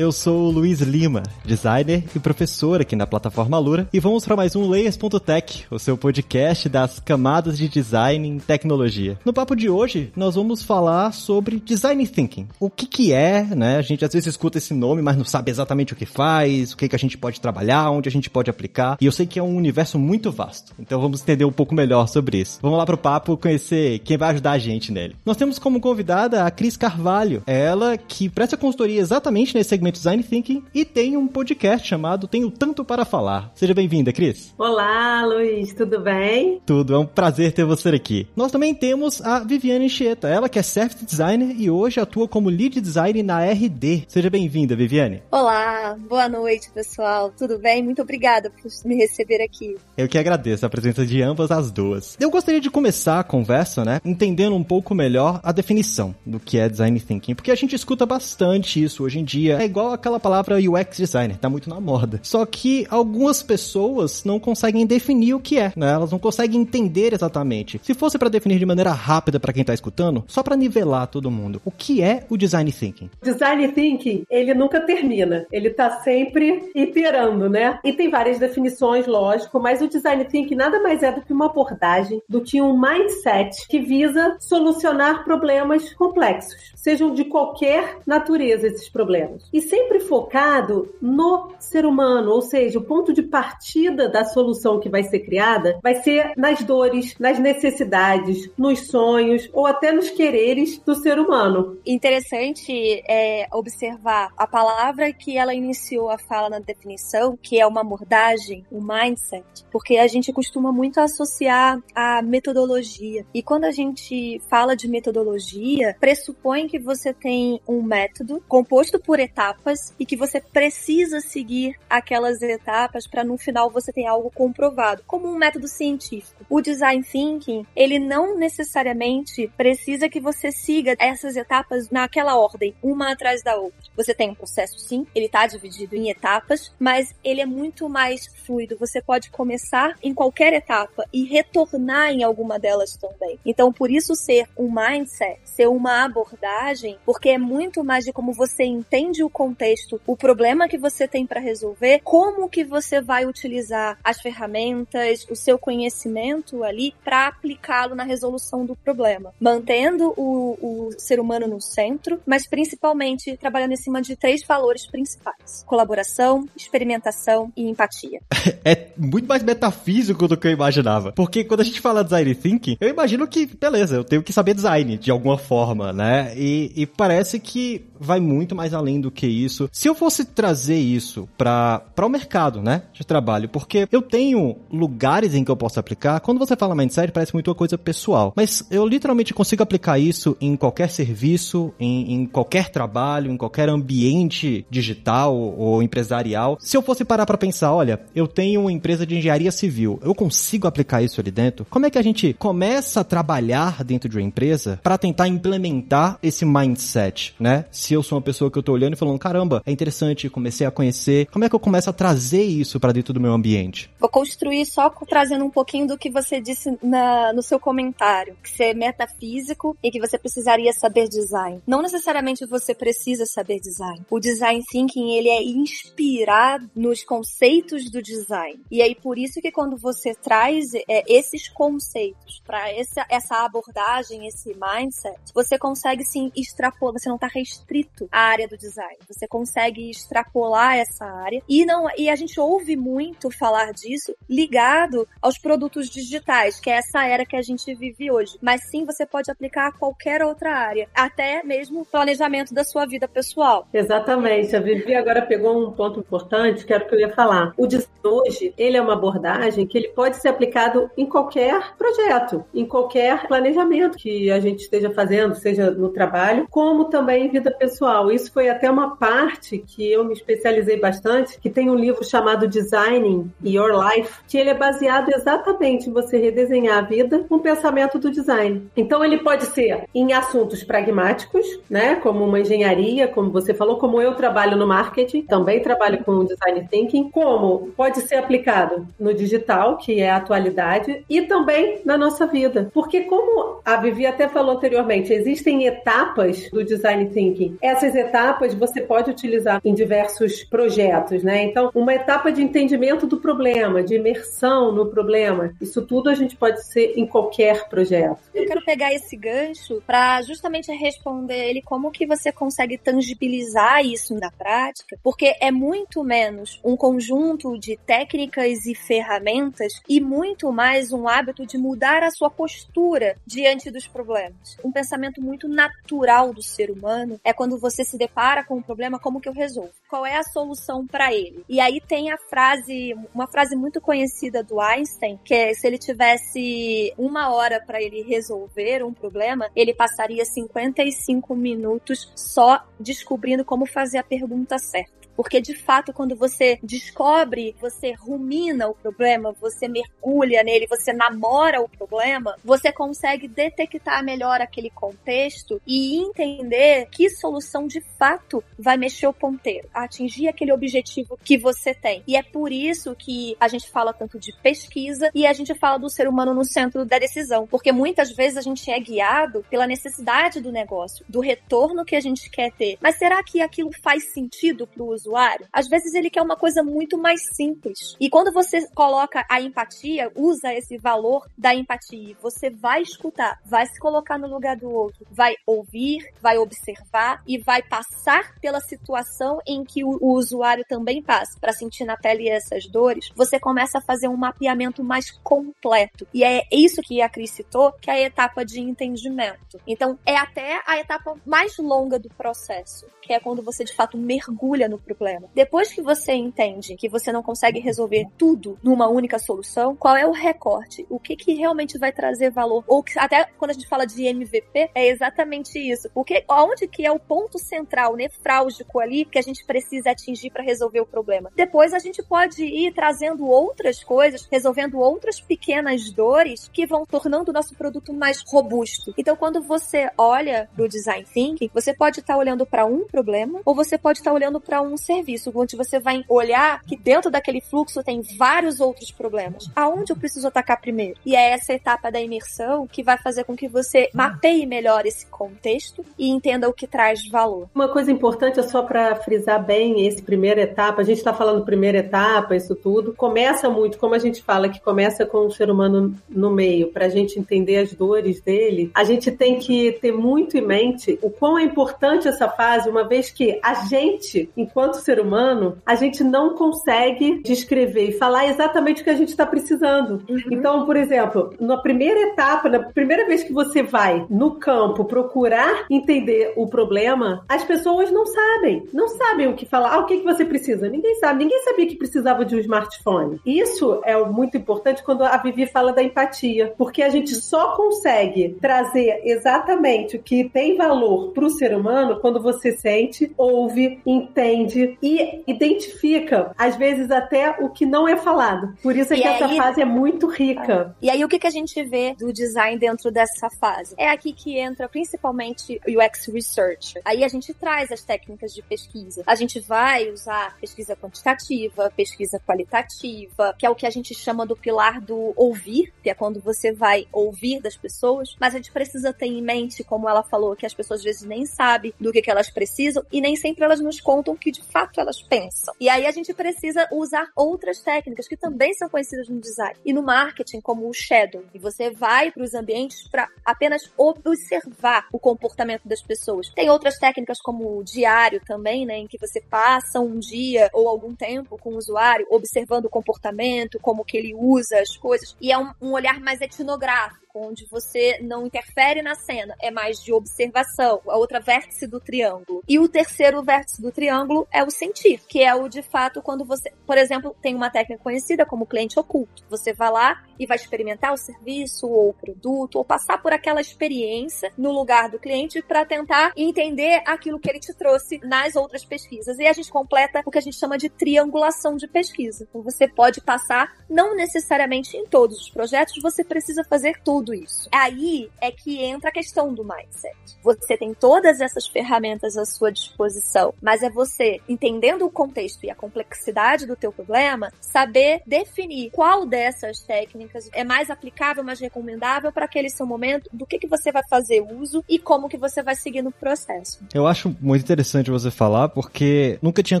Eu sou o Luiz Lima, designer e professor aqui na plataforma Lura, e vamos para mais um Layers.tech, o seu podcast das camadas de design em tecnologia. No papo de hoje, nós vamos falar sobre design thinking. O que que é, né? A gente às vezes escuta esse nome, mas não sabe exatamente o que faz, o que que a gente pode trabalhar, onde a gente pode aplicar. E eu sei que é um universo muito vasto. Então vamos entender um pouco melhor sobre isso. Vamos lá pro papo conhecer quem vai ajudar a gente nele. Nós temos como convidada a Cris Carvalho, ela que presta consultoria exatamente nesse segmento Design Thinking e tem um podcast chamado Tenho Tanto para Falar. Seja bem-vinda, Cris. Olá, Luiz, tudo bem? Tudo, é um prazer ter você aqui. Nós também temos a Viviane Enchieta, ela que é Service Designer e hoje atua como Lead Design na RD. Seja bem-vinda, Viviane. Olá, boa noite, pessoal. Tudo bem? Muito obrigada por me receber aqui. Eu que agradeço a presença de ambas as duas. Eu gostaria de começar a conversa, né, entendendo um pouco melhor a definição do que é Design Thinking, porque a gente escuta bastante isso hoje em dia. É igual aquela palavra UX designer, tá muito na moda. Só que algumas pessoas não conseguem definir o que é, né? Elas não conseguem entender exatamente. Se fosse para definir de maneira rápida para quem tá escutando, só para nivelar todo mundo, o que é o design thinking? Design thinking, ele nunca termina. Ele tá sempre iterando, né? E tem várias definições, lógico, mas o design thinking nada mais é do que uma abordagem, do que um mindset que visa solucionar problemas complexos, sejam de qualquer natureza esses problemas. E sempre focado no ser humano, ou seja, o ponto de partida da solução que vai ser criada vai ser nas dores, nas necessidades, nos sonhos ou até nos quereres do ser humano. Interessante é observar a palavra que ela iniciou a fala na definição, que é uma abordagem, um mindset, porque a gente costuma muito associar a metodologia. E quando a gente fala de metodologia, pressupõe que você tem um método composto por etapas e que você precisa seguir aquelas etapas para no final você ter algo comprovado, como um método científico. O design thinking, ele não necessariamente precisa que você siga essas etapas naquela ordem, uma atrás da outra. Você tem um processo sim, ele está dividido em etapas, mas ele é muito mais fluido. Você pode começar em qualquer etapa e retornar em alguma delas também. Então, por isso ser um mindset, ser uma abordagem, porque é muito mais de como você entende o contexto o problema que você tem para resolver, como que você vai utilizar as ferramentas, o seu conhecimento ali para aplicá-lo na resolução do problema, mantendo o, o ser humano no centro, mas principalmente trabalhando em cima de três valores principais: colaboração, experimentação e empatia. é muito mais metafísico do que eu imaginava, porque quando a gente fala design thinking, eu imagino que beleza, eu tenho que saber design de alguma forma, né? E, e parece que vai muito mais além do que isso. Se eu fosse trazer isso para o mercado, né, de trabalho, porque eu tenho lugares em que eu posso aplicar. Quando você fala mindset, parece muito uma coisa pessoal, mas eu literalmente consigo aplicar isso em qualquer serviço, em, em qualquer trabalho, em qualquer ambiente digital ou empresarial. Se eu fosse parar para pensar, olha, eu tenho uma empresa de engenharia civil, eu consigo aplicar isso ali dentro? Como é que a gente começa a trabalhar dentro de uma empresa para tentar implementar esse mindset, né? Se eu sou uma pessoa que eu tô olhando e falando, caramba, é interessante, comecei a conhecer. Como é que eu começo a trazer isso para dentro do meu ambiente? Vou construir só trazendo um pouquinho do que você disse na, no seu comentário, que você é metafísico e que você precisaria saber design. Não necessariamente você precisa saber design. O design thinking, ele é inspirado nos conceitos do design. E aí por isso que quando você traz é, esses conceitos para essa, essa abordagem, esse mindset, você consegue sim extrapolar, você não está restrito à área do design. Você consegue extrapolar essa área e não e a gente ouve muito falar disso ligado aos produtos digitais, que é essa era que a gente vive hoje. Mas sim, você pode aplicar a qualquer outra área, até mesmo planejamento da sua vida pessoal. Exatamente. A Vivi agora pegou um ponto importante, que era o que eu ia falar. O design hoje, ele é uma abordagem que ele pode ser aplicado em qualquer projeto, em qualquer planejamento que a gente esteja fazendo, seja no trabalho, como também em vida pessoal. Isso foi até uma parte que eu me especializei bastante, que tem um livro chamado Designing Your Life, que ele é baseado exatamente em você redesenhar a vida com o pensamento do design. Então ele pode ser em assuntos pragmáticos, né, como uma engenharia, como você falou, como eu trabalho no marketing, também trabalho com design thinking, como pode ser aplicado no digital, que é a atualidade, e também na nossa vida. Porque como a Vivi até falou anteriormente, existem etapas do design thinking. Essas etapas você pode utilizar em diversos projetos, né? Então, uma etapa de entendimento do problema, de imersão no problema, isso tudo a gente pode ser em qualquer projeto. Eu quero pegar esse gancho para justamente responder ele como que você consegue tangibilizar isso na prática, porque é muito menos um conjunto de técnicas e ferramentas e muito mais um hábito de mudar a sua postura diante dos problemas. Um pensamento muito natural do ser humano é quando você se depara com um problema, como que eu resolvo? Qual é a solução para ele? E aí tem a frase, uma frase muito conhecida do Einstein, que é se ele tivesse uma hora para ele resolver um problema, ele passaria 55 minutos só descobrindo como fazer a pergunta certa. Porque de fato, quando você descobre, você rumina o problema, você mergulha nele, você namora o problema, você consegue detectar melhor aquele contexto e entender que solução de fato vai mexer o ponteiro, atingir aquele objetivo que você tem. E é por isso que a gente fala tanto de pesquisa e a gente fala do ser humano no centro da decisão, porque muitas vezes a gente é guiado pela necessidade do negócio, do retorno que a gente quer ter. Mas será que aquilo faz sentido para o usuário? às vezes ele quer uma coisa muito mais simples. E quando você coloca a empatia, usa esse valor da empatia, você vai escutar, vai se colocar no lugar do outro, vai ouvir, vai observar e vai passar pela situação em que o, o usuário também passa, para sentir na pele essas dores, você começa a fazer um mapeamento mais completo. E é isso que a Cris citou, que é a etapa de entendimento. Então, é até a etapa mais longa do processo, que é quando você de fato mergulha no problema. Depois que você entende que você não consegue resolver tudo numa única solução, qual é o recorte? O que que realmente vai trazer valor? Ou que, até quando a gente fala de MVP, é exatamente isso. Porque onde que é o ponto central, nefrálgico ali, que a gente precisa atingir para resolver o problema? Depois a gente pode ir trazendo outras coisas, resolvendo outras pequenas dores que vão tornando o nosso produto mais robusto. Então, quando você olha pro design thinking, você pode estar tá olhando para um problema ou você pode estar tá olhando para um serviço, onde você vai olhar que dentro daquele fluxo tem vários outros problemas. Aonde eu preciso atacar primeiro? E é essa etapa da imersão que vai fazer com que você mapeie melhor esse contexto e entenda o que traz valor. Uma coisa importante é só para frisar bem esse primeira etapa. A gente está falando primeira etapa, isso tudo. Começa muito, como a gente fala, que começa com o ser humano no meio, para a gente entender as dores dele. A gente tem que ter muito em mente o quão é importante essa fase, uma vez que a gente, enquanto ser humano, a gente não consegue descrever e falar exatamente o que a gente está precisando. Uhum. Então, por exemplo, na primeira etapa, na primeira vez que você vai no campo procurar entender o problema, as pessoas não sabem. Não sabem o que falar. Ah, o que, que você precisa? Ninguém sabe. Ninguém sabia que precisava de um smartphone. Isso é muito importante quando a Vivi fala da empatia, porque a gente só consegue trazer exatamente o que tem valor para o ser humano quando você sente, ouve, entende e identifica, às vezes, até o que não é falado. Por isso é e que aí... essa fase é muito rica. E aí, o que, que a gente vê do design dentro dessa fase? É aqui que entra principalmente o UX Research. Aí a gente traz as técnicas de pesquisa. A gente vai usar pesquisa quantitativa, pesquisa qualitativa, que é o que a gente chama do pilar do ouvir, que é quando você vai ouvir das pessoas. Mas a gente precisa ter em mente, como ela falou, que as pessoas às vezes nem sabem do que, que elas precisam e nem sempre elas nos contam que de fato elas pensam. E aí a gente precisa usar outras técnicas que também são conhecidas no design e no marketing, como o shadow. E você vai para os ambientes para apenas observar o comportamento das pessoas. Tem outras técnicas como o diário também, né, em que você passa um dia ou algum tempo com o usuário observando o comportamento, como que ele usa as coisas, e é um, um olhar mais etnográfico onde você não interfere na cena, é mais de observação, a outra vértice do triângulo. E o terceiro vértice do triângulo é o sentir, que é o de fato quando você, por exemplo, tem uma técnica conhecida como cliente oculto. Você vai lá e vai experimentar o serviço ou o produto ou passar por aquela experiência no lugar do cliente para tentar entender aquilo que ele te trouxe nas outras pesquisas. E a gente completa o que a gente chama de triangulação de pesquisa. Então você pode passar, não necessariamente em todos os projetos, você precisa fazer tudo isso. Aí é que entra a questão do mindset. Você tem todas essas ferramentas à sua disposição, mas é você entendendo o contexto e a complexidade do teu problema, saber definir qual dessas técnicas é mais aplicável, mais recomendável para aquele seu momento, do que que você vai fazer uso e como que você vai seguir no processo. Eu acho muito interessante você falar porque nunca tinha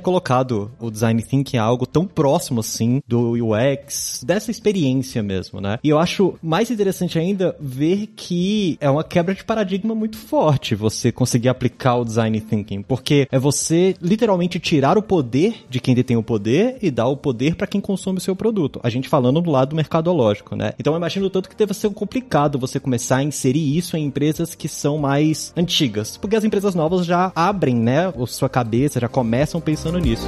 colocado o design thinking algo tão próximo assim do UX, dessa experiência mesmo, né? E eu acho mais interessante ainda ver que é uma quebra de paradigma muito forte você conseguir aplicar o design thinking, porque é você literalmente tirar o poder de quem detém o poder e dar o poder para quem consome o seu produto. A gente falando do lado mercadológico, né? Então eu imagino tanto que deve ser complicado você começar a inserir isso em empresas que são mais antigas, porque as empresas novas já abrem, né, a sua cabeça, já começam pensando nisso.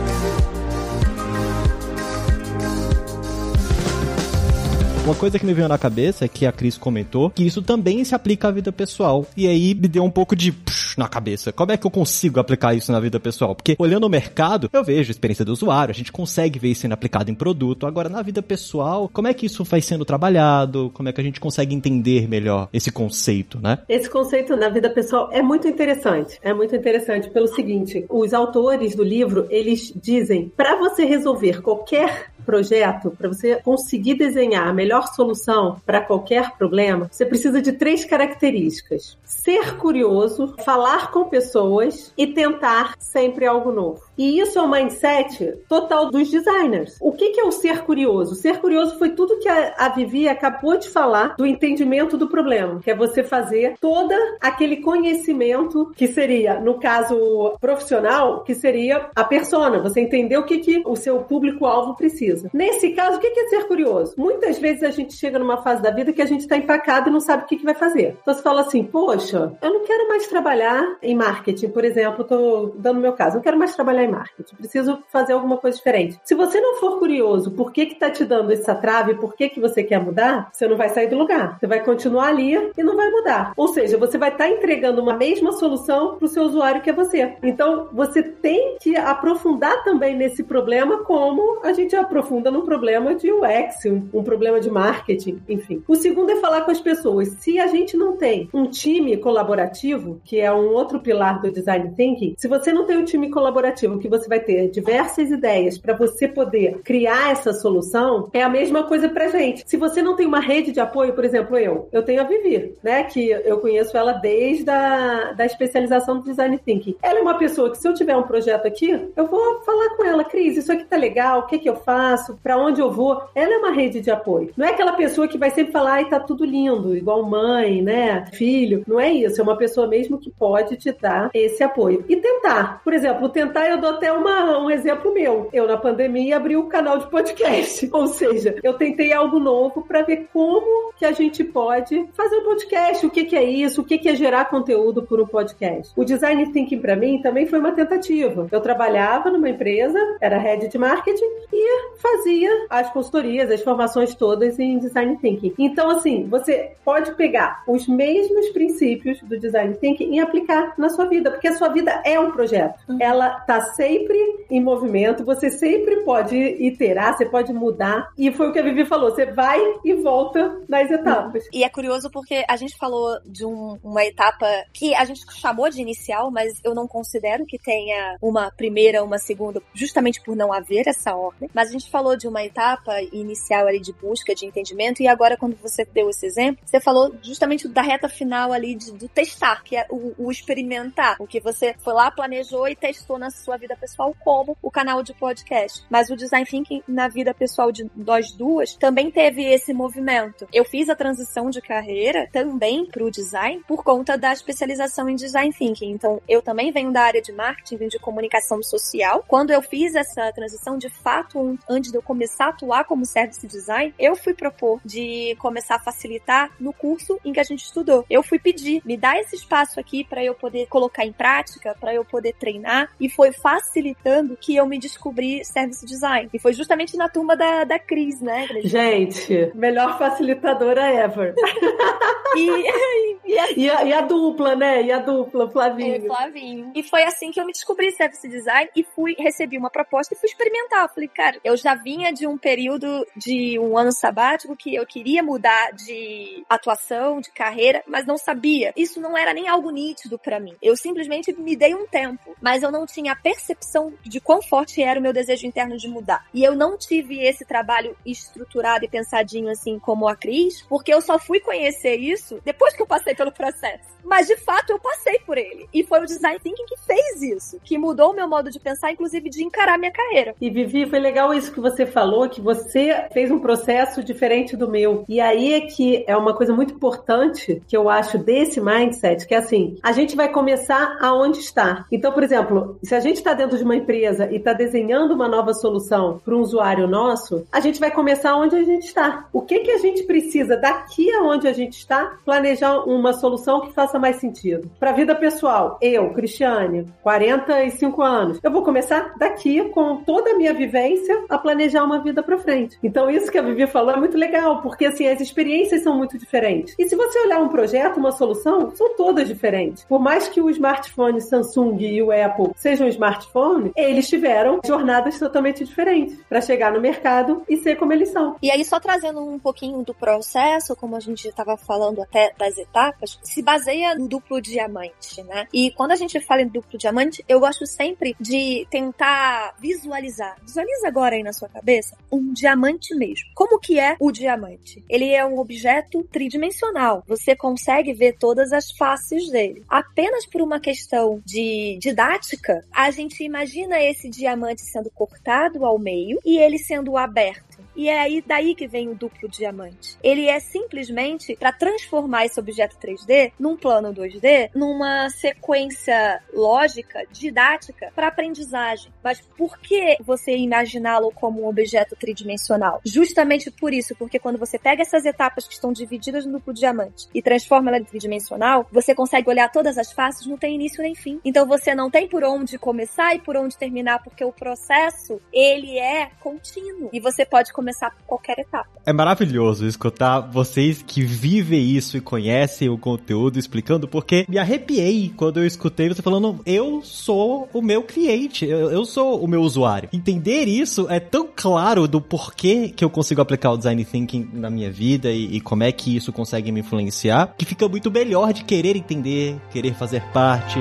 Uma coisa que me veio na cabeça é que a Cris comentou que isso também se aplica à vida pessoal. E aí me deu um pouco de psh, na cabeça. Como é que eu consigo aplicar isso na vida pessoal? Porque olhando o mercado, eu vejo a experiência do usuário, a gente consegue ver isso sendo aplicado em produto. Agora, na vida pessoal, como é que isso vai sendo trabalhado? Como é que a gente consegue entender melhor esse conceito, né? Esse conceito na vida pessoal é muito interessante. É muito interessante pelo seguinte: os autores do livro eles dizem para você resolver qualquer projeto, para você conseguir desenhar a melhor solução para qualquer problema, você precisa de três características: ser curioso, falar com pessoas e tentar sempre algo novo. E isso é o mindset total dos designers. O que, é o ser curioso? Ser curioso foi tudo que a, Vivi acabou de falar do entendimento do problema, que é você fazer todo aquele conhecimento que seria, no caso profissional, que seria a persona. Você entender o que, que o seu público-alvo precisa. Nesse caso, o que é ser curioso? Muitas vezes a gente chega numa fase da vida que a gente está empacado e não sabe o que, que vai fazer. Então você fala assim, poxa, eu não quero mais trabalhar em marketing, por exemplo, estou dando meu caso, não quero mais trabalhar em marketing, preciso fazer alguma coisa diferente. Se você não for curioso por que que tá te dando essa trave, por que que você quer mudar, você não vai sair do lugar. Você vai continuar ali e não vai mudar. Ou seja, você vai estar tá entregando uma mesma solução para o seu usuário que é você. Então, você tem que aprofundar também nesse problema como a gente aprofunda no problema de UX, um problema de marketing, enfim. O segundo é falar com as pessoas. Se a gente não tem um time colaborativo, que é um outro pilar do design thinking, se você não tem um time colaborativo que você vai ter diversas ideias para você poder criar essa solução, é a mesma coisa pra gente. Se você não tem uma rede de apoio, por exemplo, eu, eu tenho a Vivi, né, que eu conheço ela desde a da especialização do design thinking. Ela é uma pessoa que se eu tiver um projeto aqui, eu vou falar com ela, Cris, isso aqui tá legal, o que que eu faço, para onde eu vou? Ela é uma rede de apoio. Não é aquela pessoa que vai sempre falar, ai, tá tudo lindo, igual mãe, né, filho. Não é isso, é uma pessoa mesmo que pode te dar esse apoio. E tentar. Por exemplo, tentar eu dou até uma, um exemplo meu. Eu, na pandemia, abri um canal de podcast. Ou seja, eu tentei algo novo para ver como que a gente pode fazer um podcast, o que, que é isso, o que, que é gerar conteúdo por um podcast. O Design Thinking, para mim, também foi uma tentativa. Eu trabalhava numa empresa, era head de marketing, e fazia as consultorias, as formações todas em Design Thinking. Então, assim, você pode pegar os mesmos princípios do Design Thinking e aplicar na sua vida, porque a sua vida é um projeto. Uhum. Ela tá sempre em movimento, você sempre pode iterar, você pode mudar. E foi o que a Vivi falou: você vai e volta nas etapas. E é curioso porque a gente falou de um, uma etapa que a gente chamou de inicial, mas eu não considero que tenha uma primeira, uma segunda, justamente por não haver essa ordem. Mas a gente falou de uma etapa inicial ali de busca, de entendimento, e agora, quando você deu esse exemplo, você falou justamente da reta final ali de, do testar, que é o, o experimentar, o que você foi lá, planejou e testou na sua vida pessoal, como o canal de podcast. Mas o design thinking na vida pessoal de nós duas também teve esse movimento. Eu fiz a transição de carreira também para o design por conta da especialização em design thinking. Então, eu também venho da área de marketing, de comunicação social. Quando eu fiz essa transição, de fato, antes de eu começar a atuar como service design, eu fui propor de começar a facilitar no curso em que a gente estudou. Eu fui pedir, me dá esse espaço aqui para eu poder colocar em prática, para eu poder treinar, e foi facilitando que eu me descobri service design. E foi justamente na turma da, da Cris, né? Gente, melhor facilitadora ever. e, e, a, e, a, e, a, dupla, né? E a dupla, Flavinho. É, Flavinho. E foi assim que eu me descobri service design e fui, recebi uma proposta e fui experimentar. falei, cara, eu já vinha de um período de um ano sabático que eu queria mudar de atuação, de carreira, mas não sabia. Isso não era nem algo nítido para mim. Eu simplesmente me dei um tempo, mas eu não tinha a percepção de quão forte era o meu desejo interno de mudar. E eu não tive esse trabalho estruturado e pensadinho assim como a Cris, porque eu só fui conhecer isso depois que eu passei pelo processo. Mas de fato eu passei por ele. E foi o design thinking que fez isso, que mudou o meu modo de pensar, inclusive de encarar minha carreira. E Vivi, foi legal isso que você falou, que você fez um processo diferente do meu. E aí é que é uma coisa muito importante que eu acho desse mindset, que é assim, a gente vai começar aonde está. Então, por exemplo, se a gente está dentro de uma empresa e está desenhando uma nova solução para um usuário nosso, a gente vai começar onde a gente está. O que que a gente precisa daqui aonde a gente está planejar uma solução que faça mais sentido. Para a vida pessoal, eu, Cristiane, 45 anos, eu vou começar daqui com toda a minha vivência a planejar uma vida para frente. Então isso que a Vivi falou é muito legal, porque assim as experiências são muito diferentes. E se você olhar um projeto, uma solução, são todas diferentes. Por mais que o smartphone Samsung e o Apple sejam smartphone, eles tiveram jornadas totalmente diferentes para chegar no mercado e ser como eles são. E aí só trazendo um pouquinho do processo, como a gente estava falando até das etapas, se baseia no duplo diamante, né? E quando a gente fala em duplo diamante, eu gosto sempre de tentar visualizar. Visualiza agora aí na sua cabeça um diamante mesmo. Como que é o diamante? Ele é um objeto tridimensional. Você consegue ver todas as faces dele. Apenas por uma questão de didática, a gente imagina esse diamante sendo cortado ao meio e ele sendo aberto. E é aí daí que vem o duplo diamante. Ele é simplesmente para transformar esse objeto 3D num plano 2D, numa sequência lógica, didática para aprendizagem. Mas por que você imaginá-lo como um objeto tridimensional? Justamente por isso, porque quando você pega essas etapas que estão divididas no duplo diamante e transforma ela em tridimensional, você consegue olhar todas as faces, não tem início nem fim. Então você não tem por onde começar e por onde terminar, porque o processo ele é contínuo e você pode começar por qualquer etapa. É maravilhoso escutar vocês que vivem isso e conhecem o conteúdo explicando, porque me arrepiei quando eu escutei você falando, eu sou o meu cliente, eu, eu sou o meu usuário. Entender isso é tão claro do porquê que eu consigo aplicar o design thinking na minha vida e, e como é que isso consegue me influenciar, que fica muito melhor de querer entender, querer fazer parte.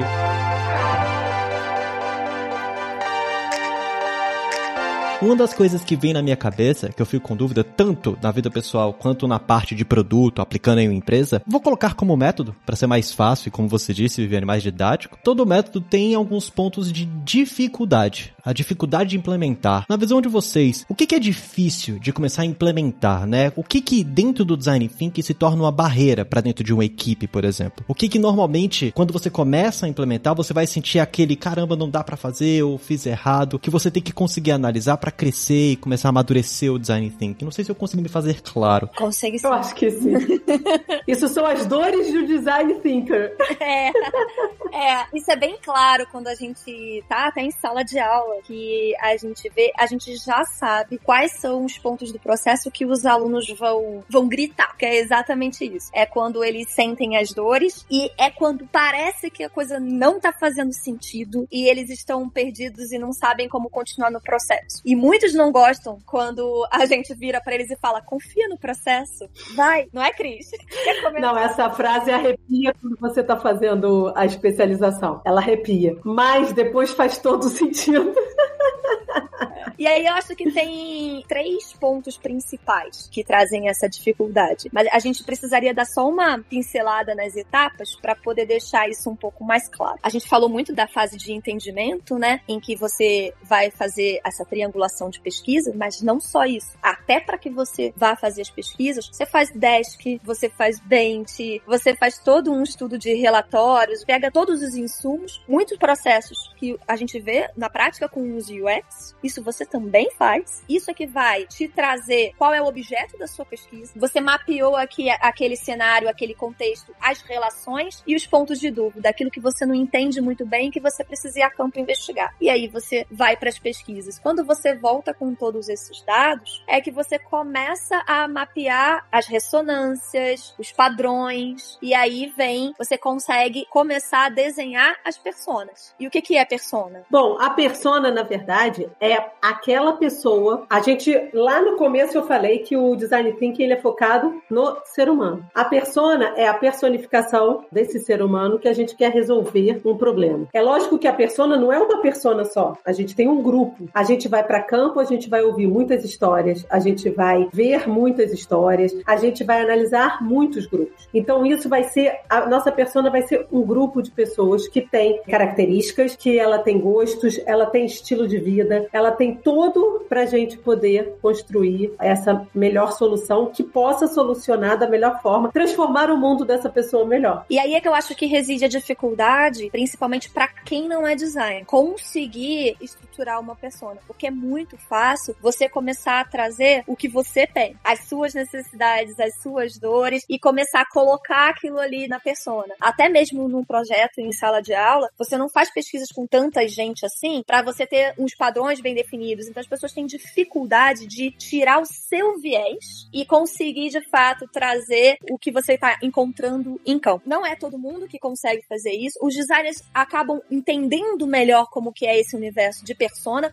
Uma das coisas que vem na minha cabeça, que eu fico com dúvida tanto na vida pessoal quanto na parte de produto, aplicando em uma empresa, vou colocar como método, para ser mais fácil e como você disse, viver mais didático. Todo método tem alguns pontos de dificuldade. A dificuldade de implementar. Na visão de vocês, o que, é difícil de começar a implementar, né? O que que dentro do design thinking se torna uma barreira para dentro de uma equipe, por exemplo? O que que normalmente, quando você começa a implementar, você vai sentir aquele caramba, não dá para fazer, ou fiz errado, que você tem que conseguir analisar para crescer e começar a amadurecer o design thinking. Não sei se eu consigo me fazer claro. Consegue sim. Eu acho que sim. isso são as dores do design thinker. É, é, isso é bem claro quando a gente tá até em sala de aula, que a gente vê, a gente já sabe quais são os pontos do processo que os alunos vão, vão gritar, que é exatamente isso. É quando eles sentem as dores e é quando parece que a coisa não tá fazendo sentido e eles estão perdidos e não sabem como continuar no processo. E muitos não gostam quando a gente vira para eles e fala: confia no processo, vai, não é, Cris? Não, essa frase arrepia quando você tá fazendo a especialização. Ela arrepia. Mas depois faz todo sentido. E aí eu acho que tem três pontos principais que trazem essa dificuldade. Mas a gente precisaria dar só uma pincelada nas etapas para poder deixar isso um pouco mais claro. A gente falou muito da fase de entendimento, né, em que você vai fazer essa triangulação de pesquisa, mas não só isso. Até para que você vá fazer as pesquisas, você faz desk, você faz bench, você faz todo um estudo de relatórios, pega todos os insumos, muitos processos que a gente vê na prática com os UX, isso você também faz. Isso é que vai te trazer qual é o objeto da sua pesquisa. Você mapeou aqui aquele cenário, aquele contexto, as relações e os pontos de dúvida, aquilo que você não entende muito bem que você precisa ir a campo investigar. E aí você vai para as pesquisas. Quando você volta com todos esses dados, é que você começa a mapear as ressonâncias, os padrões, e aí vem, você consegue começar a desenhar as personas. E o que que é persona? Bom, a persona, na verdade, é aquela pessoa. A gente lá no começo eu falei que o design thinking ele é focado no ser humano. A persona é a personificação desse ser humano que a gente quer resolver um problema. É lógico que a persona não é uma persona só. A gente tem um grupo. A gente vai para campo, a gente vai ouvir muitas histórias, a gente vai ver muitas histórias, a gente vai analisar muitos grupos. Então isso vai ser a nossa persona vai ser um grupo de pessoas que tem características, que ela tem gostos, ela tem estilo de vida, ela tem todo para a gente poder construir essa melhor solução que possa solucionar da melhor forma, transformar o mundo dessa pessoa melhor. E aí é que eu acho que reside a dificuldade, principalmente para quem não é designer, conseguir estruturar uma persona, porque é muito fácil você começar a trazer o que você tem, as suas necessidades, as suas dores e começar a colocar aquilo ali na persona. Até mesmo num projeto em sala de aula, você não faz pesquisas com tanta gente assim para você ter uns padrões bem definidos. Então as pessoas têm dificuldade de tirar o seu viés e conseguir de fato trazer o que você está encontrando em campo. Não é todo mundo que consegue fazer isso. Os designers acabam entendendo melhor como que é esse universo de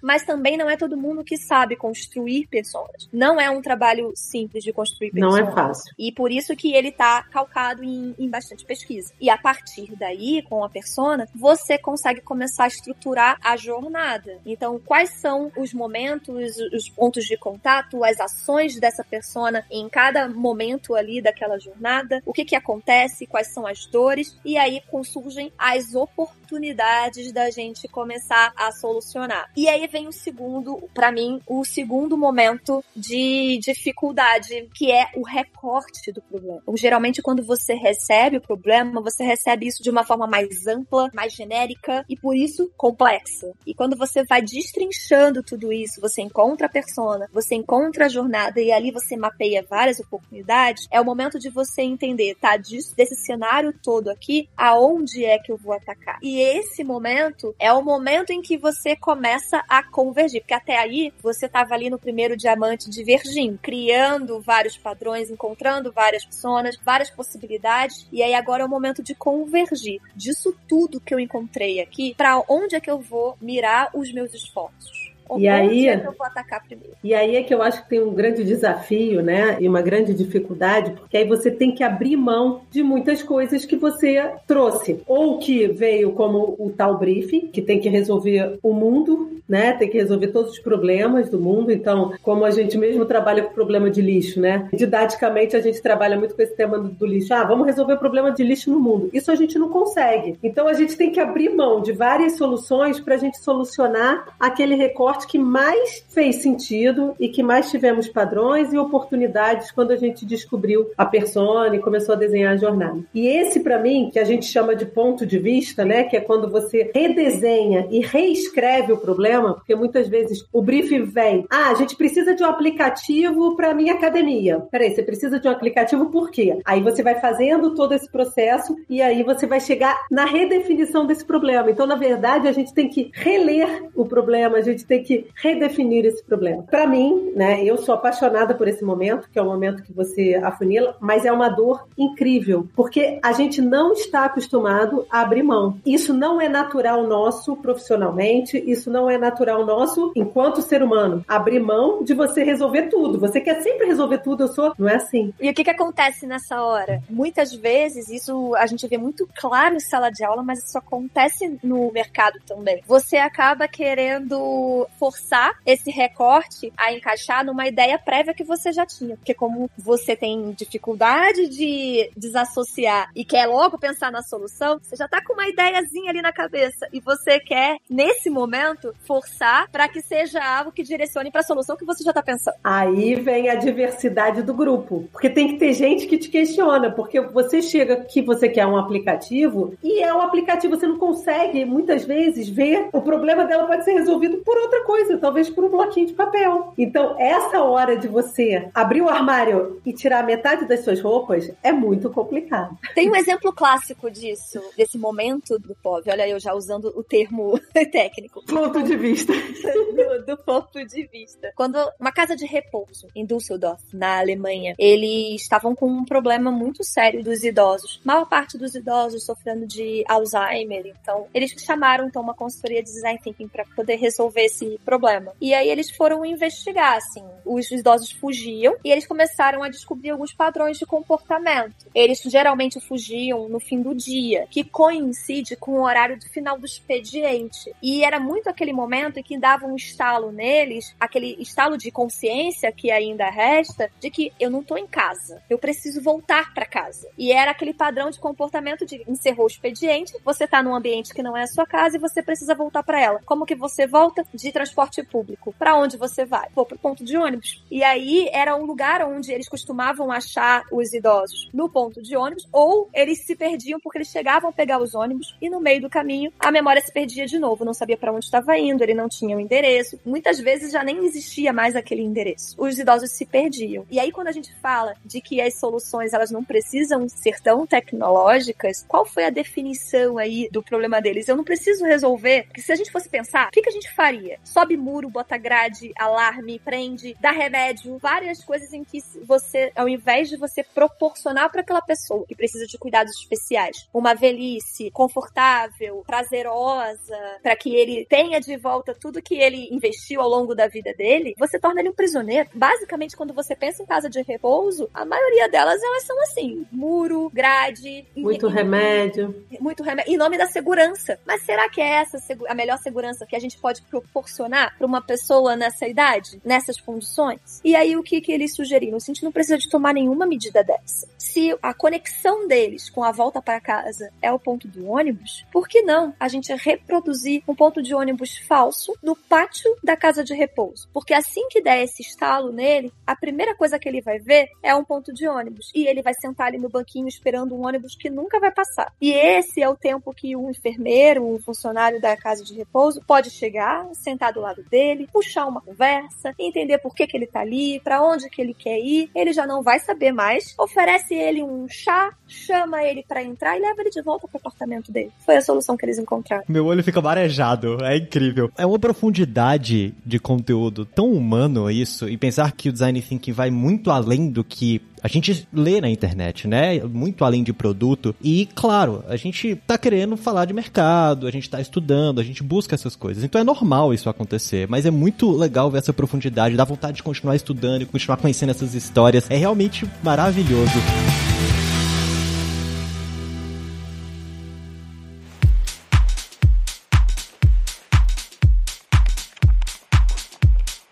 mas também não é todo mundo que sabe construir personas. Não é um trabalho simples de construir personas. Não é fácil. E por isso que ele está calcado em, em bastante pesquisa. E a partir daí, com a persona, você consegue começar a estruturar a jornada. Então, quais são os momentos, os pontos de contato, as ações dessa persona em cada momento ali daquela jornada, o que que acontece, quais são as dores, e aí surgem as oportunidades da gente começar a solucionar. E aí vem o segundo, para mim, o segundo momento de dificuldade, que é o recorte do problema. Geralmente, quando você recebe o problema, você recebe isso de uma forma mais ampla, mais genérica e por isso complexa. E quando você vai destrinchando tudo isso, você encontra a persona, você encontra a jornada e ali você mapeia várias oportunidades, é o momento de você entender, tá, disso, desse cenário todo aqui, aonde é que eu vou atacar. E esse momento é o momento em que você começa a convergir, porque até aí você estava ali no primeiro diamante divergindo, criando vários padrões, encontrando várias pessoas, várias possibilidades, e aí agora é o momento de convergir. Disso tudo que eu encontrei aqui, para onde é que eu vou mirar os meus esforços e aí, é que eu vou atacar primeiro? E aí é que eu acho que tem um grande desafio, né? E uma grande dificuldade, porque aí você tem que abrir mão de muitas coisas que você trouxe. Ou que veio como o tal briefing, que tem que resolver o mundo, né? Tem que resolver todos os problemas do mundo. Então, como a gente mesmo trabalha com o problema de lixo, né? Didaticamente a gente trabalha muito com esse tema do, do lixo. Ah, vamos resolver o problema de lixo no mundo. Isso a gente não consegue. Então a gente tem que abrir mão de várias soluções para a gente solucionar aquele recorte que mais fez sentido e que mais tivemos padrões e oportunidades quando a gente descobriu a persona e começou a desenhar a jornada. E esse, para mim, que a gente chama de ponto de vista, né, que é quando você redesenha e reescreve o problema, porque muitas vezes o brief vem, ah, a gente precisa de um aplicativo para minha academia. Peraí, você precisa de um aplicativo por quê? Aí você vai fazendo todo esse processo e aí você vai chegar na redefinição desse problema. Então, na verdade, a gente tem que reler o problema, a gente tem que que redefinir esse problema. Para mim, né, eu sou apaixonada por esse momento, que é o momento que você afunila, mas é uma dor incrível, porque a gente não está acostumado a abrir mão. Isso não é natural nosso profissionalmente, isso não é natural nosso enquanto ser humano. Abrir mão de você resolver tudo. Você quer sempre resolver tudo, eu sou. Não é assim. E o que, que acontece nessa hora? Muitas vezes, isso a gente vê muito claro em sala de aula, mas isso acontece no mercado também. Você acaba querendo forçar esse recorte a encaixar numa ideia prévia que você já tinha. Porque como você tem dificuldade de desassociar e quer logo pensar na solução, você já tá com uma ideiazinha ali na cabeça e você quer, nesse momento, forçar para que seja algo que direcione para a solução que você já tá pensando. Aí vem a diversidade do grupo. Porque tem que ter gente que te questiona, porque você chega que você quer um aplicativo e é um aplicativo, você não consegue muitas vezes ver o problema dela pode ser resolvido por outra coisa, talvez por um bloquinho de papel. Então, essa hora de você abrir o armário e tirar metade das suas roupas é muito complicado. Tem um exemplo clássico disso, desse momento do POV. Olha, eu já usando o termo técnico. Ponto de vista. do, do ponto de vista. Quando uma casa de repouso em Düsseldorf, na Alemanha, eles estavam com um problema muito sério dos idosos. A maior parte dos idosos sofrendo de Alzheimer. Então, eles chamaram então uma consultoria de design thinking para poder resolver esse problema. E aí eles foram investigar, assim, os idosos fugiam e eles começaram a descobrir alguns padrões de comportamento. Eles geralmente fugiam no fim do dia, que coincide com o horário do final do expediente. E era muito aquele momento em que dava um estalo neles, aquele estalo de consciência que ainda resta, de que eu não tô em casa, eu preciso voltar para casa. E era aquele padrão de comportamento de encerrou o expediente, você tá num ambiente que não é a sua casa e você precisa voltar para ela. Como que você volta? De transporte público. Para onde você vai? Vou pro ponto de ônibus. E aí era um lugar onde eles costumavam achar os idosos no ponto de ônibus ou eles se perdiam porque eles chegavam a pegar os ônibus e no meio do caminho a memória se perdia de novo, não sabia para onde estava indo, ele não tinha o um endereço. Muitas vezes já nem existia mais aquele endereço. Os idosos se perdiam. E aí quando a gente fala de que as soluções elas não precisam ser tão tecnológicas, qual foi a definição aí do problema deles? Eu não preciso resolver, porque se a gente fosse pensar, o que, que a gente faria? Sobe muro, bota grade, alarme, prende, dá remédio, várias coisas em que você, ao invés de você proporcionar para aquela pessoa que precisa de cuidados especiais, uma velhice confortável, prazerosa, para que ele tenha de volta tudo que ele investiu ao longo da vida dele, você torna ele um prisioneiro. Basicamente, quando você pensa em casa de repouso, a maioria delas elas são assim: muro, grade, muito remédio. Muito remédio. Em nome da segurança. Mas será que é essa a melhor segurança que a gente pode proporcionar para uma pessoa nessa idade, nessas condições? E aí o que, que eles sugeriram? A gente não precisa de tomar nenhuma medida dessa. Se a conexão deles com a volta para casa é o ponto do ônibus, por que não a gente reproduzir um ponto de ônibus falso no pátio da casa de repouso? Porque assim que der esse estalo nele, a primeira coisa que ele vai ver é um ponto de ônibus. E ele vai sentar ali no banquinho esperando um ônibus que nunca vai passar. E esse é o tempo que um enfermeiro, um funcionário da casa de repouso pode chegar, sentar do lado dele, puxar uma conversa, entender por que, que ele tá ali, para onde que ele quer ir. Ele já não vai saber mais. Oferece ele um chá, chama ele para entrar e leva ele de volta pro apartamento dele. Foi a solução que eles encontraram. Meu olho fica marejado, é incrível. É uma profundidade de conteúdo tão humano isso, e pensar que o design thinking vai muito além do que a gente lê na internet, né? Muito além de produto. E, claro, a gente tá querendo falar de mercado, a gente tá estudando, a gente busca essas coisas. Então é normal isso acontecer, mas é muito legal ver essa profundidade, dá vontade de continuar estudando e continuar conhecendo essas histórias. É realmente maravilhoso.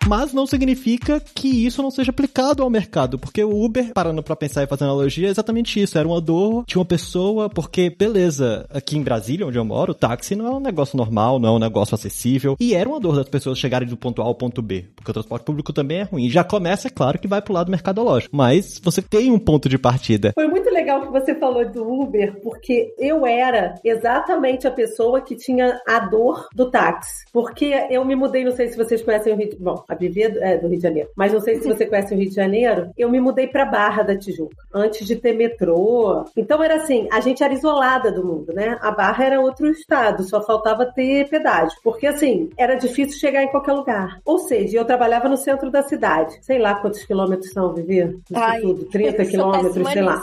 Mas não significa que isso não seja aplicado ao mercado, porque o Uber, parando para pensar e fazer analogia, é exatamente isso, era uma dor de uma pessoa, porque, beleza, aqui em Brasília, onde eu moro, táxi não é um negócio normal, não é um negócio acessível, e era uma dor das pessoas chegarem do ponto A ao ponto B, porque o transporte público também é ruim. Já começa, é claro, que vai pro lado mercadológico, mas você tem um ponto de partida. Foi muito legal que você falou do Uber, porque eu era exatamente a pessoa que tinha a dor do táxi, porque eu me mudei, não sei se vocês conhecem o Rio de... Bom, Vivi é do Rio de Janeiro. Mas não sei se você conhece o Rio de Janeiro. Eu me mudei para Barra da Tijuca, antes de ter metrô. Então era assim, a gente era isolada do mundo, né? A Barra era outro estado, só faltava ter pedágio. Porque assim, era difícil chegar em qualquer lugar. Ou seja, eu trabalhava no centro da cidade. Sei lá quantos quilômetros são, Vivi? Isso tudo, 30 quilômetros, sei lá.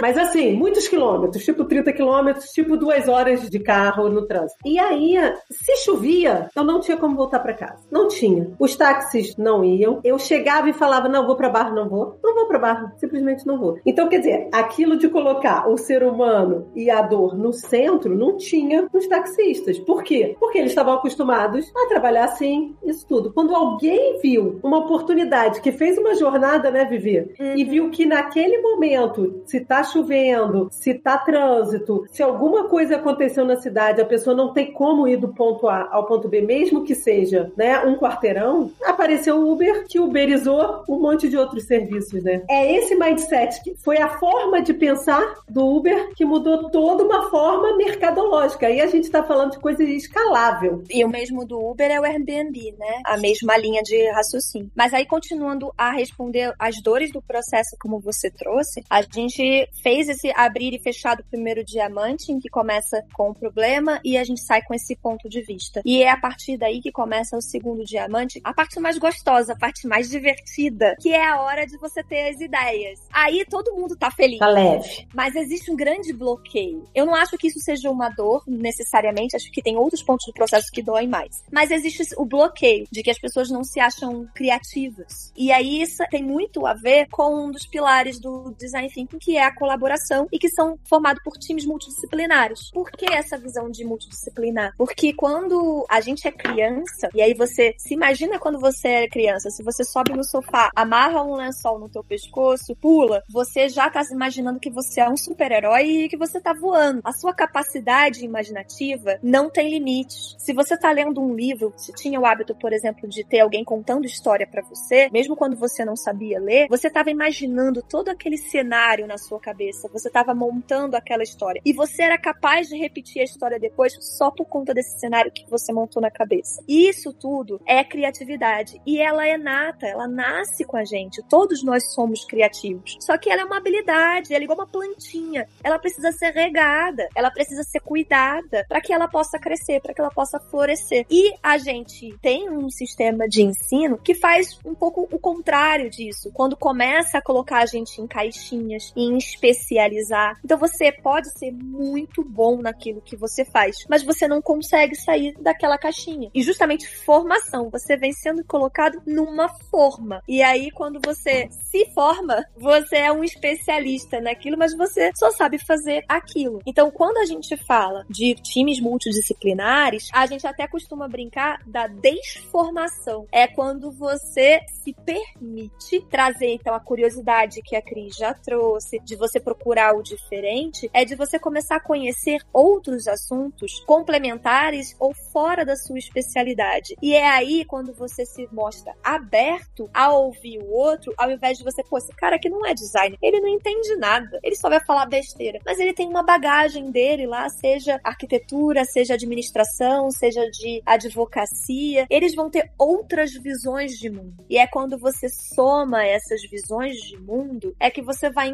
Mas assim, muitos quilômetros, tipo 30 quilômetros, tipo duas horas de carro no trânsito. E aí, se chovia, eu não tinha como voltar para casa. Não tinha. Os táxis não iam. Eu chegava e falava: não, vou para Barra, não vou. Não vou para Barra, simplesmente não vou. Então, quer dizer, aquilo de colocar o ser humano e a dor no centro não tinha nos taxistas. Por quê? Porque eles estavam acostumados a trabalhar assim, isso tudo. Quando alguém viu uma oportunidade que fez uma jornada, né, Vivi? Uhum. E viu que naquele momento, se tá chovendo, se tá trânsito, se alguma coisa aconteceu na cidade, a pessoa não tem como ir do ponto A ao ponto B, mesmo que seja, né, um quarteirão, apareceu o Uber que uberizou um monte de outros serviços, né? É esse mindset que foi a forma de pensar do Uber que mudou toda uma forma mercadológica. Aí a gente tá falando de coisa escalável. E o mesmo do Uber é o Airbnb, né? A mesma linha de raciocínio. Mas aí, continuando a responder as dores do processo como você trouxe, a gente fez esse abrir e fechar do primeiro diamante, em que começa com o problema e a gente sai com esse ponto de vista. E é a partir daí que começa o segundo diamante, a parte mais gostosa, a parte mais divertida, que é a hora de você ter as ideias. Aí todo mundo tá feliz. Tá leve. Mas existe um grande bloqueio. Eu não acho que isso seja uma dor, necessariamente, acho que tem outros pontos do processo que doem mais. Mas existe o bloqueio de que as pessoas não se acham criativas. E aí isso tem muito a ver com um dos pilares do design thinking, que é a colaboração e que são formados por times multidisciplinares. Por que essa visão de multidisciplinar? Porque quando a gente é criança, e aí você se imagina quando você é criança, se você sobe no sofá, amarra um lençol no teu pescoço, pula, você já tá se imaginando que você é um super-herói e que você tá voando. A sua capacidade imaginativa não tem limites. Se você tá lendo um livro, se tinha o hábito, por exemplo, de ter alguém contando história para você, mesmo quando você não sabia ler, você estava imaginando todo aquele cenário na sua cabeça, você estava montando aquela história. E você era capaz de repetir a história depois só por conta desse cenário que você montou na cabeça. Isso tudo é criatividade. E ela é nata, ela nasce com a gente. Todos nós somos criativos. Só que ela é uma habilidade, ela é igual uma plantinha. Ela precisa ser regada, ela precisa ser cuidada para que ela possa crescer, para que ela possa florescer. E a gente tem um sistema de ensino que faz um pouco o contrário disso. Quando começa a colocar a gente em caixinhas em especializar. Então você pode ser muito bom naquilo que você faz, mas você não consegue sair daquela caixinha. E justamente formação, você vem sendo colocado numa forma. E aí quando você se forma, você é um especialista naquilo, mas você só sabe fazer aquilo. Então quando a gente fala de times multidisciplinares, a gente até costuma brincar da desformação. É quando você se permite trazer então a curiosidade que a Cris já trouxe, de você procurar o diferente, é de você começar a conhecer outros assuntos complementares ou fora da sua especialidade. E é aí quando você se mostra aberto a ouvir o outro, ao invés de você, pô, esse cara aqui não é designer, ele não entende nada, ele só vai falar besteira, mas ele tem uma bagagem dele lá, seja arquitetura, seja administração, seja de advocacia, eles vão ter outras visões de mundo. E é quando você soma essas visões de mundo, é que você vai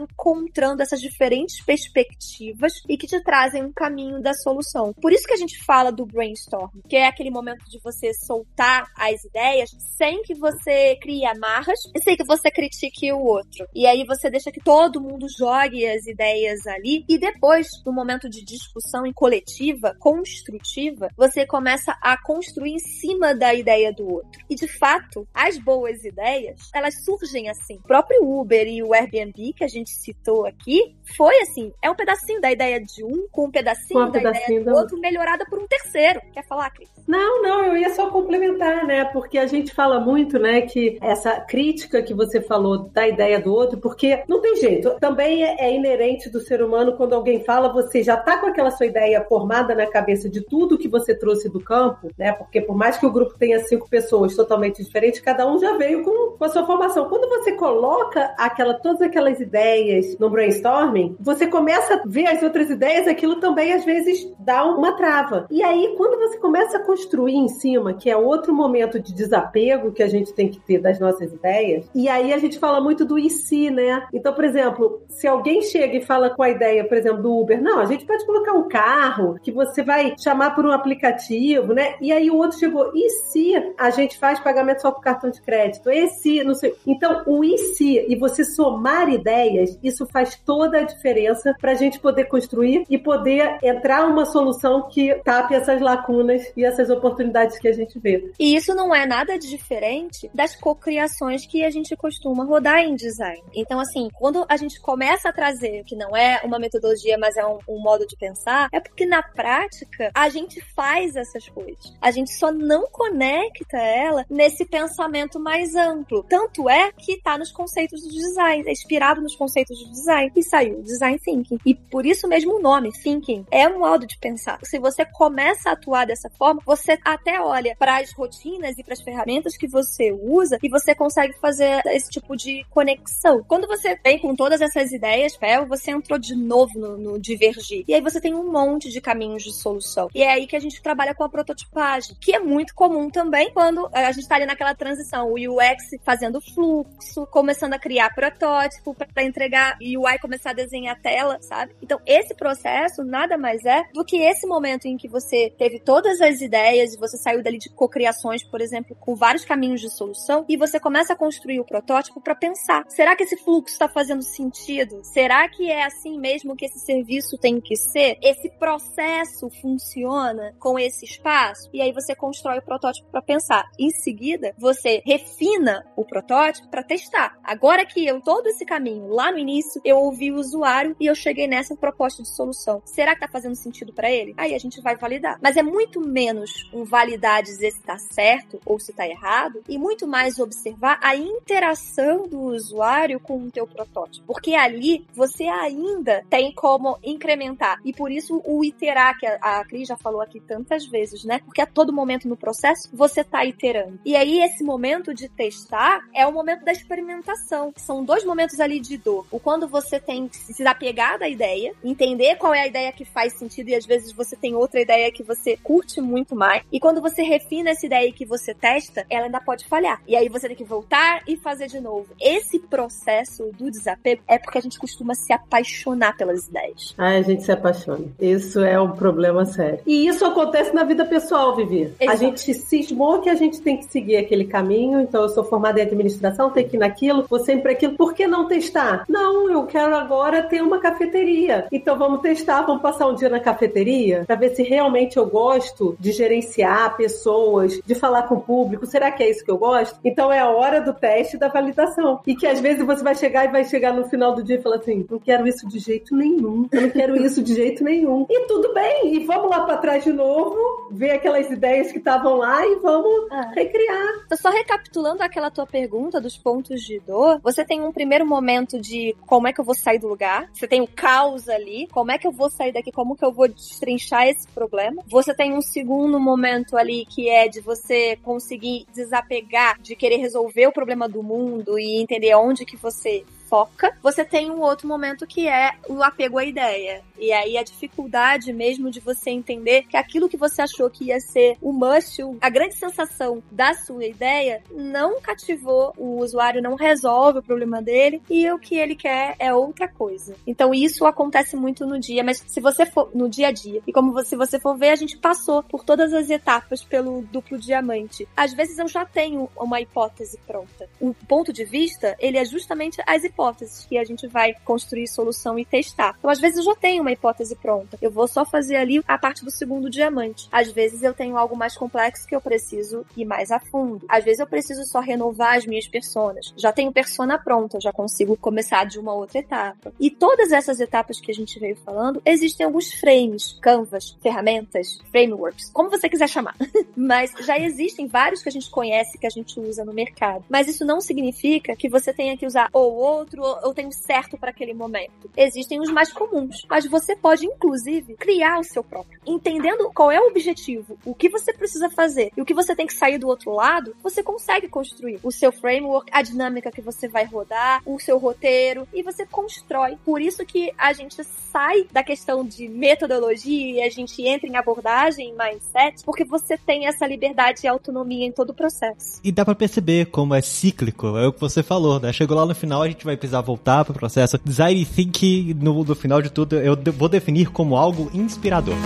encontrando essas diferentes perspectivas e que te trazem um caminho da solução. Por isso que a gente fala do brainstorm, que é aquele momento de você soltar as ideias sem que você crie amarras e sem que você critique o outro. E aí você deixa que todo mundo jogue as ideias ali e depois, no momento de discussão em coletiva, construtiva, você começa a construir em cima da ideia do outro. E de fato, as boas ideias, elas surgem assim. O próprio Uber e o Airbnb que a gente citou aqui, foi assim, é um pedacinho da ideia de um com um pedacinho Com um da pedacinho ideia do outro melhorada por um terceiro. Quer falar, Cris? Não, não, eu ia só complementar, né? Porque a gente fala muito, né, que essa crítica que você falou da ideia do outro, porque não tem jeito. Também é, é inerente do ser humano quando alguém fala, você já tá com aquela sua ideia formada na cabeça de tudo que você trouxe do campo, né? Porque por mais que o grupo tenha cinco pessoas totalmente diferentes, cada um já veio com, com a sua formação. Quando você coloca aquela, todas aquelas ideias no brainstorming, você começa a ver as outras ideias, aquilo também às vezes dá uma trava. E aí, quando você começa a construir em cima, que é outro momento de desapego que a gente tem que ter das nossas ideias, e aí a gente fala muito do e se, né? Então, por exemplo, se alguém chega e fala com a ideia, por exemplo, do Uber, não, a gente pode colocar um carro que você vai chamar por um aplicativo, né? E aí o outro chegou, e se a gente faz pagamento só com cartão de crédito? E se, não sei. Então, o e se e você somar ideias, isso faz toda a diferença para a gente poder construir e poder entrar uma solução que tape essas lacunas e essas oportunidades que a gente vê. E isso não é nada diferente das cocriações que a gente costuma rodar em design. Então, assim, quando a gente começa a trazer, que não é uma metodologia, mas é um, um modo de pensar, é porque na prática a gente faz essas coisas. A gente só não conecta ela nesse pensamento mais amplo. Tanto é que tá nos conceitos do design, é inspirado nos conceitos do design. Design. E saiu design thinking. E por isso mesmo o nome, thinking, é um modo de pensar. Se você começa a atuar dessa forma, você até olha para as rotinas e para as ferramentas que você usa e você consegue fazer esse tipo de conexão. Quando você vem com todas essas ideias, Fel, você entrou de novo no, no divergir. E aí você tem um monte de caminhos de solução. E é aí que a gente trabalha com a prototipagem, que é muito comum também quando a gente está ali naquela transição, o UX fazendo fluxo, começando a criar protótipo para entregar e UI começar a desenhar a tela, sabe? Então, esse processo nada mais é do que esse momento em que você teve todas as ideias e você saiu dali de cocriações, por exemplo, com vários caminhos de solução e você começa a construir o protótipo para pensar: será que esse fluxo está fazendo sentido? Será que é assim mesmo que esse serviço tem que ser? Esse processo funciona com esse espaço? E aí você constrói o protótipo para pensar. Em seguida, você refina o protótipo para testar. Agora que eu todo esse caminho lá no início, eu ouvi o usuário e eu cheguei nessa proposta de solução. Será que tá fazendo sentido para ele? Aí a gente vai validar. Mas é muito menos um validar dizer se tá certo ou se tá errado e muito mais observar a interação do usuário com o teu protótipo. Porque ali você ainda tem como incrementar. E por isso o iterar, que a Cris já falou aqui tantas vezes, né? Porque a todo momento no processo você tá iterando. E aí esse momento de testar é o momento da experimentação. São dois momentos ali de dor. O quando você tem que se apegar da ideia, entender qual é a ideia que faz sentido e às vezes você tem outra ideia que você curte muito mais. E quando você refina essa ideia e que você testa, ela ainda pode falhar. E aí você tem que voltar e fazer de novo. Esse processo do desapego é porque a gente costuma se apaixonar pelas ideias. Ah, a gente se apaixona. Isso é um problema sério. E isso acontece na vida pessoal, Vivi. Exato. A gente cismou que a gente tem que seguir aquele caminho, então eu sou formada em administração, tenho que ir naquilo, vou sempre aquilo. Por que não testar? Não, eu quero agora ter uma cafeteria. Então vamos testar, vamos passar um dia na cafeteria para ver se realmente eu gosto de gerenciar pessoas, de falar com o público. Será que é isso que eu gosto? Então é a hora do teste da validação. E que às vezes você vai chegar e vai chegar no final do dia e falar assim: não quero isso de jeito nenhum. Eu não quero isso de jeito nenhum. E tudo bem, e vamos lá para trás de novo, ver aquelas ideias que estavam lá e vamos ah. recriar. Só recapitulando aquela tua pergunta dos pontos de dor, você tem um primeiro momento de como é que eu vou sair do lugar, você tem o caos ali, como é que eu vou sair daqui, como que eu vou destrinchar esse problema. Você tem um segundo momento ali que é de você conseguir desapegar, de querer resolver o problema do mundo e entender onde que você foca, você tem um outro momento que é o apego à ideia. E aí a dificuldade mesmo de você entender que aquilo que você achou que ia ser o must, a grande sensação da sua ideia, não cativou o usuário, não resolve o problema dele e o que ele quer é outra coisa. Então isso acontece muito no dia, mas se você for no dia a dia, e como se você for ver, a gente passou por todas as etapas pelo duplo diamante. Às vezes eu já tenho uma hipótese pronta. O ponto de vista, ele é justamente as hipóteses hipóteses que a gente vai construir solução e testar. Então, às vezes eu já tenho uma hipótese pronta. Eu vou só fazer ali a parte do segundo diamante. Às vezes eu tenho algo mais complexo que eu preciso ir mais a fundo. Às vezes eu preciso só renovar as minhas personas. Já tenho persona pronta, já consigo começar de uma outra etapa. E todas essas etapas que a gente veio falando, existem alguns frames, canvas, ferramentas, frameworks, como você quiser chamar. Mas já existem vários que a gente conhece, que a gente usa no mercado. Mas isso não significa que você tenha que usar ou outro outro eu tenho certo para aquele momento. Existem os mais comuns, mas você pode inclusive criar o seu próprio. Entendendo qual é o objetivo, o que você precisa fazer e o que você tem que sair do outro lado, você consegue construir o seu framework, a dinâmica que você vai rodar, o seu roteiro e você constrói. Por isso que a gente sai da questão de metodologia e a gente entra em abordagem, em mindset, porque você tem essa liberdade e autonomia em todo o processo. E dá para perceber como é cíclico, é o que você falou, né? Chegou lá no final, a gente vai precisar voltar pro processo. Design Thinking, no, no final de tudo, eu vou definir como algo inspirador.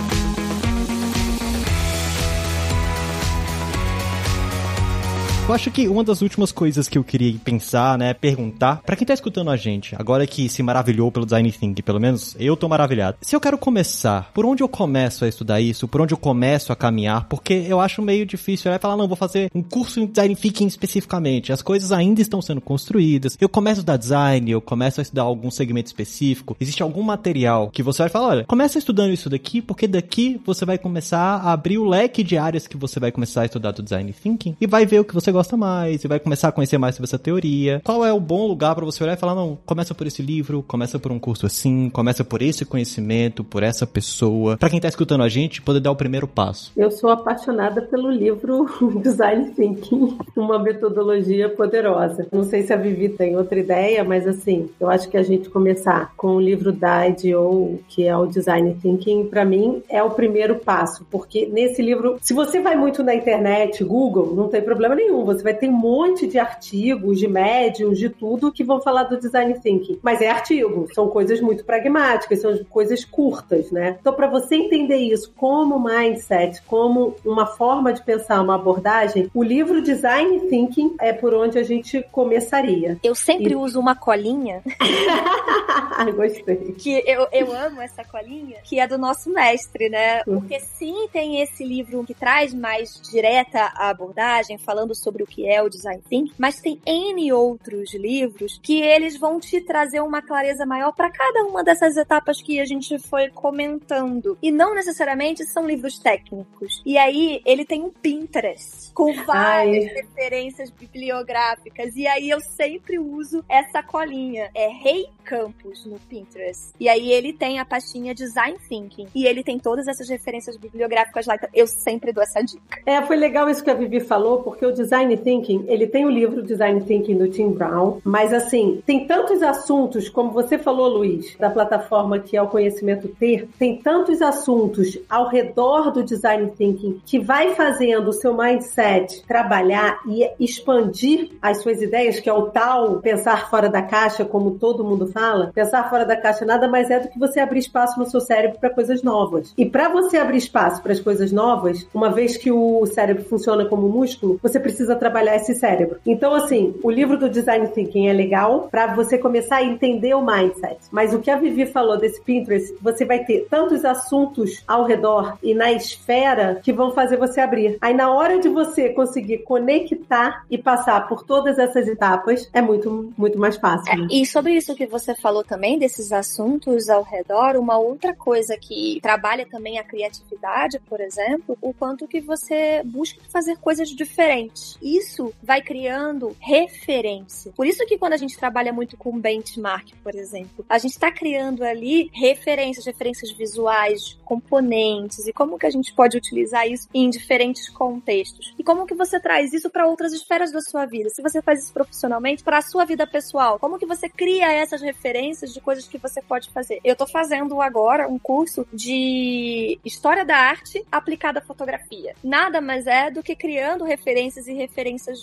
Eu acho que uma das últimas coisas que eu queria pensar, né, perguntar, para quem tá escutando a gente, agora que se maravilhou pelo Design Thinking, pelo menos eu tô maravilhado. Se eu quero começar, por onde eu começo a estudar isso? Por onde eu começo a caminhar? Porque eu acho meio difícil, né, falar, não, vou fazer um curso em Design Thinking especificamente. As coisas ainda estão sendo construídas. Eu começo a design, eu começo a estudar algum segmento específico. Existe algum material que você vai falar, olha, começa estudando isso daqui, porque daqui você vai começar a abrir o leque de áreas que você vai começar a estudar do Design Thinking e vai ver o que você gosta mais e vai começar a conhecer mais sobre essa teoria. Qual é o bom lugar para você olhar e falar, não, começa por esse livro, começa por um curso assim, começa por esse conhecimento, por essa pessoa. Para quem tá escutando a gente, poder dar o primeiro passo. Eu sou apaixonada pelo livro Design Thinking, uma metodologia poderosa. Não sei se a Vivi tem outra ideia, mas assim, eu acho que a gente começar com o livro da IDEO, que é o Design Thinking, para mim é o primeiro passo, porque nesse livro, se você vai muito na internet, Google, não tem problema nenhum, você vai ter um monte de artigos, de médiums, de tudo que vão falar do Design Thinking. Mas é artigo, são coisas muito pragmáticas, são coisas curtas, né? Então, para você entender isso como mindset, como uma forma de pensar, uma abordagem, o livro Design Thinking é por onde a gente começaria. Eu sempre e... uso uma colinha. Gostei. Que eu, eu amo essa colinha, que é do nosso mestre, né? Uhum. Porque sim, tem esse livro que traz mais direta a abordagem, falando sobre o que é o design thinking, mas tem N outros livros que eles vão te trazer uma clareza maior para cada uma dessas etapas que a gente foi comentando. E não necessariamente são livros técnicos. E aí, ele tem um Pinterest com várias Ai. referências bibliográficas. E aí, eu sempre uso essa colinha. É Rei Campos no Pinterest. E aí, ele tem a pastinha Design Thinking. E ele tem todas essas referências bibliográficas lá. Então, eu sempre dou essa dica. É, foi legal isso que a Vivi falou, porque o Design Thinking, ele tem o livro Design Thinking do Tim Brown, mas assim, tem tantos assuntos, como você falou, Luiz, da plataforma que é o Conhecimento Ter, tem tantos assuntos ao redor do Design Thinking que vai fazendo o seu mindset trabalhar e expandir as suas ideias, que é o tal pensar fora da caixa, como todo mundo fala. Pensar fora da caixa nada mais é do que você abrir espaço no seu cérebro para coisas novas. E para você abrir espaço para as coisas novas, uma vez que o cérebro funciona como músculo, você precisa trabalhar esse cérebro. Então, assim, o livro do Design Thinking é legal para você começar a entender o mindset. Mas o que a Vivi falou desse Pinterest, você vai ter tantos assuntos ao redor e na esfera que vão fazer você abrir. Aí, na hora de você conseguir conectar e passar por todas essas etapas, é muito, muito mais fácil. Né? É, e sobre isso que você falou também, desses assuntos ao redor, uma outra coisa que trabalha também a criatividade, por exemplo, o quanto que você busca fazer coisas diferentes. Isso vai criando referência. Por isso que quando a gente trabalha muito com benchmark, por exemplo, a gente está criando ali referências, referências visuais, componentes e como que a gente pode utilizar isso em diferentes contextos. E como que você traz isso para outras esferas da sua vida? Se você faz isso profissionalmente, para a sua vida pessoal, como que você cria essas referências de coisas que você pode fazer? Eu estou fazendo agora um curso de história da arte aplicada à fotografia. Nada mais é do que criando referências e referências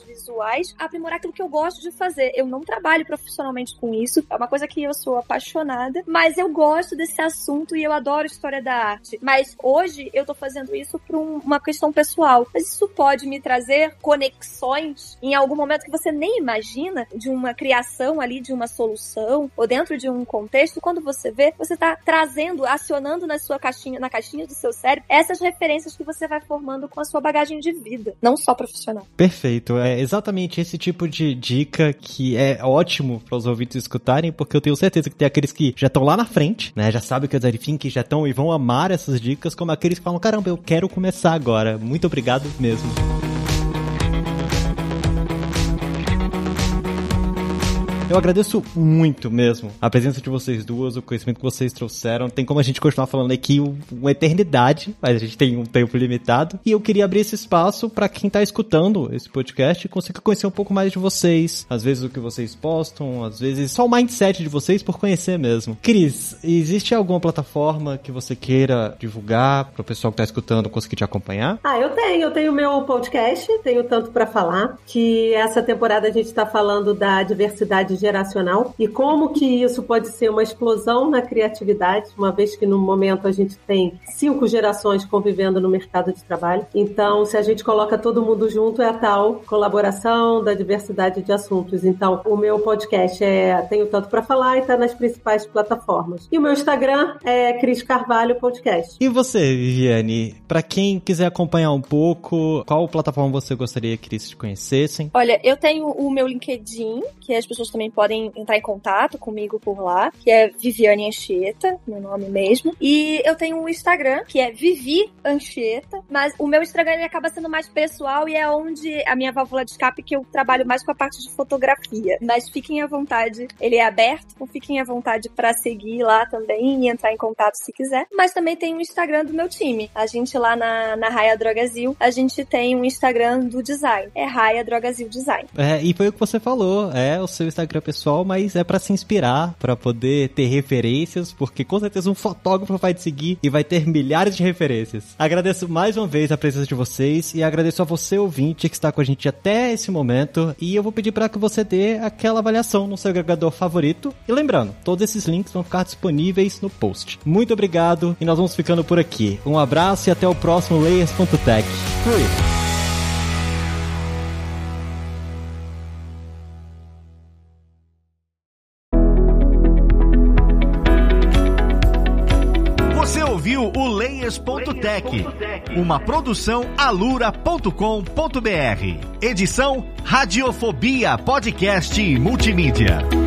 visuais, aprimorar aquilo que eu gosto de fazer. Eu não trabalho profissionalmente com isso, é uma coisa que eu sou apaixonada, mas eu gosto desse assunto e eu adoro história da arte. Mas hoje eu tô fazendo isso por um, uma questão pessoal. Mas isso pode me trazer conexões em algum momento que você nem imagina de uma criação ali, de uma solução, ou dentro de um contexto. Quando você vê, você tá trazendo, acionando na sua caixinha, na caixinha do seu cérebro, essas referências que você vai formando com a sua bagagem de vida, não só profissional. Perfeito. É exatamente esse tipo de dica que é ótimo para os ouvintes escutarem, porque eu tenho certeza que tem aqueles que já estão lá na frente, né? Já sabem que é design thinking, já estão e vão amar essas dicas, como aqueles que falam, caramba, eu quero começar agora. Muito obrigado mesmo. Eu agradeço muito mesmo a presença de vocês duas, o conhecimento que vocês trouxeram. Tem como a gente continuar falando aqui uma eternidade, mas a gente tem um tempo limitado. E eu queria abrir esse espaço para quem tá escutando esse podcast consiga conhecer um pouco mais de vocês. Às vezes o que vocês postam, às vezes só o mindset de vocês por conhecer mesmo. Cris, existe alguma plataforma que você queira divulgar para o pessoal que tá escutando conseguir te acompanhar? Ah, eu tenho. Eu tenho meu podcast, tenho tanto para falar, que essa temporada a gente tá falando da diversidade geracional e como que isso pode ser uma explosão na criatividade, uma vez que no momento a gente tem cinco gerações convivendo no mercado de trabalho. Então, se a gente coloca todo mundo junto, é a tal colaboração da diversidade de assuntos. Então, o meu podcast é Tenho Tanto para Falar e está nas principais plataformas. E o meu Instagram é Cris Carvalho Podcast. E você, Viviane, para quem quiser acompanhar um pouco, qual plataforma você gostaria que eles te conhecessem? Olha, eu tenho o meu LinkedIn, que as pessoas também também podem entrar em contato comigo por lá, que é Viviane Anchieta, meu nome mesmo. E eu tenho um Instagram, que é Vivi Anchieta, mas o meu Instagram ele acaba sendo mais pessoal e é onde a minha válvula de escape que eu trabalho mais com a parte de fotografia. Mas fiquem à vontade, ele é aberto, então fiquem à vontade para seguir lá também e entrar em contato se quiser. Mas também tem o Instagram do meu time. A gente lá na, na Raia Drogazil, a gente tem um Instagram do design. É Raia Drogazil Design. É, e foi o que você falou, é o seu Instagram pessoal, mas é para se inspirar, para poder ter referências, porque com certeza um fotógrafo vai te seguir e vai ter milhares de referências. Agradeço mais uma vez a presença de vocês e agradeço a você ouvinte que está com a gente até esse momento e eu vou pedir para que você dê aquela avaliação no seu agregador favorito. E lembrando, todos esses links vão ficar disponíveis no post. Muito obrigado e nós vamos ficando por aqui. Um abraço e até o próximo Layers.tech. Fui! O Layers.tech, uma produção alura.com.br. Edição Radiofobia Podcast e Multimídia.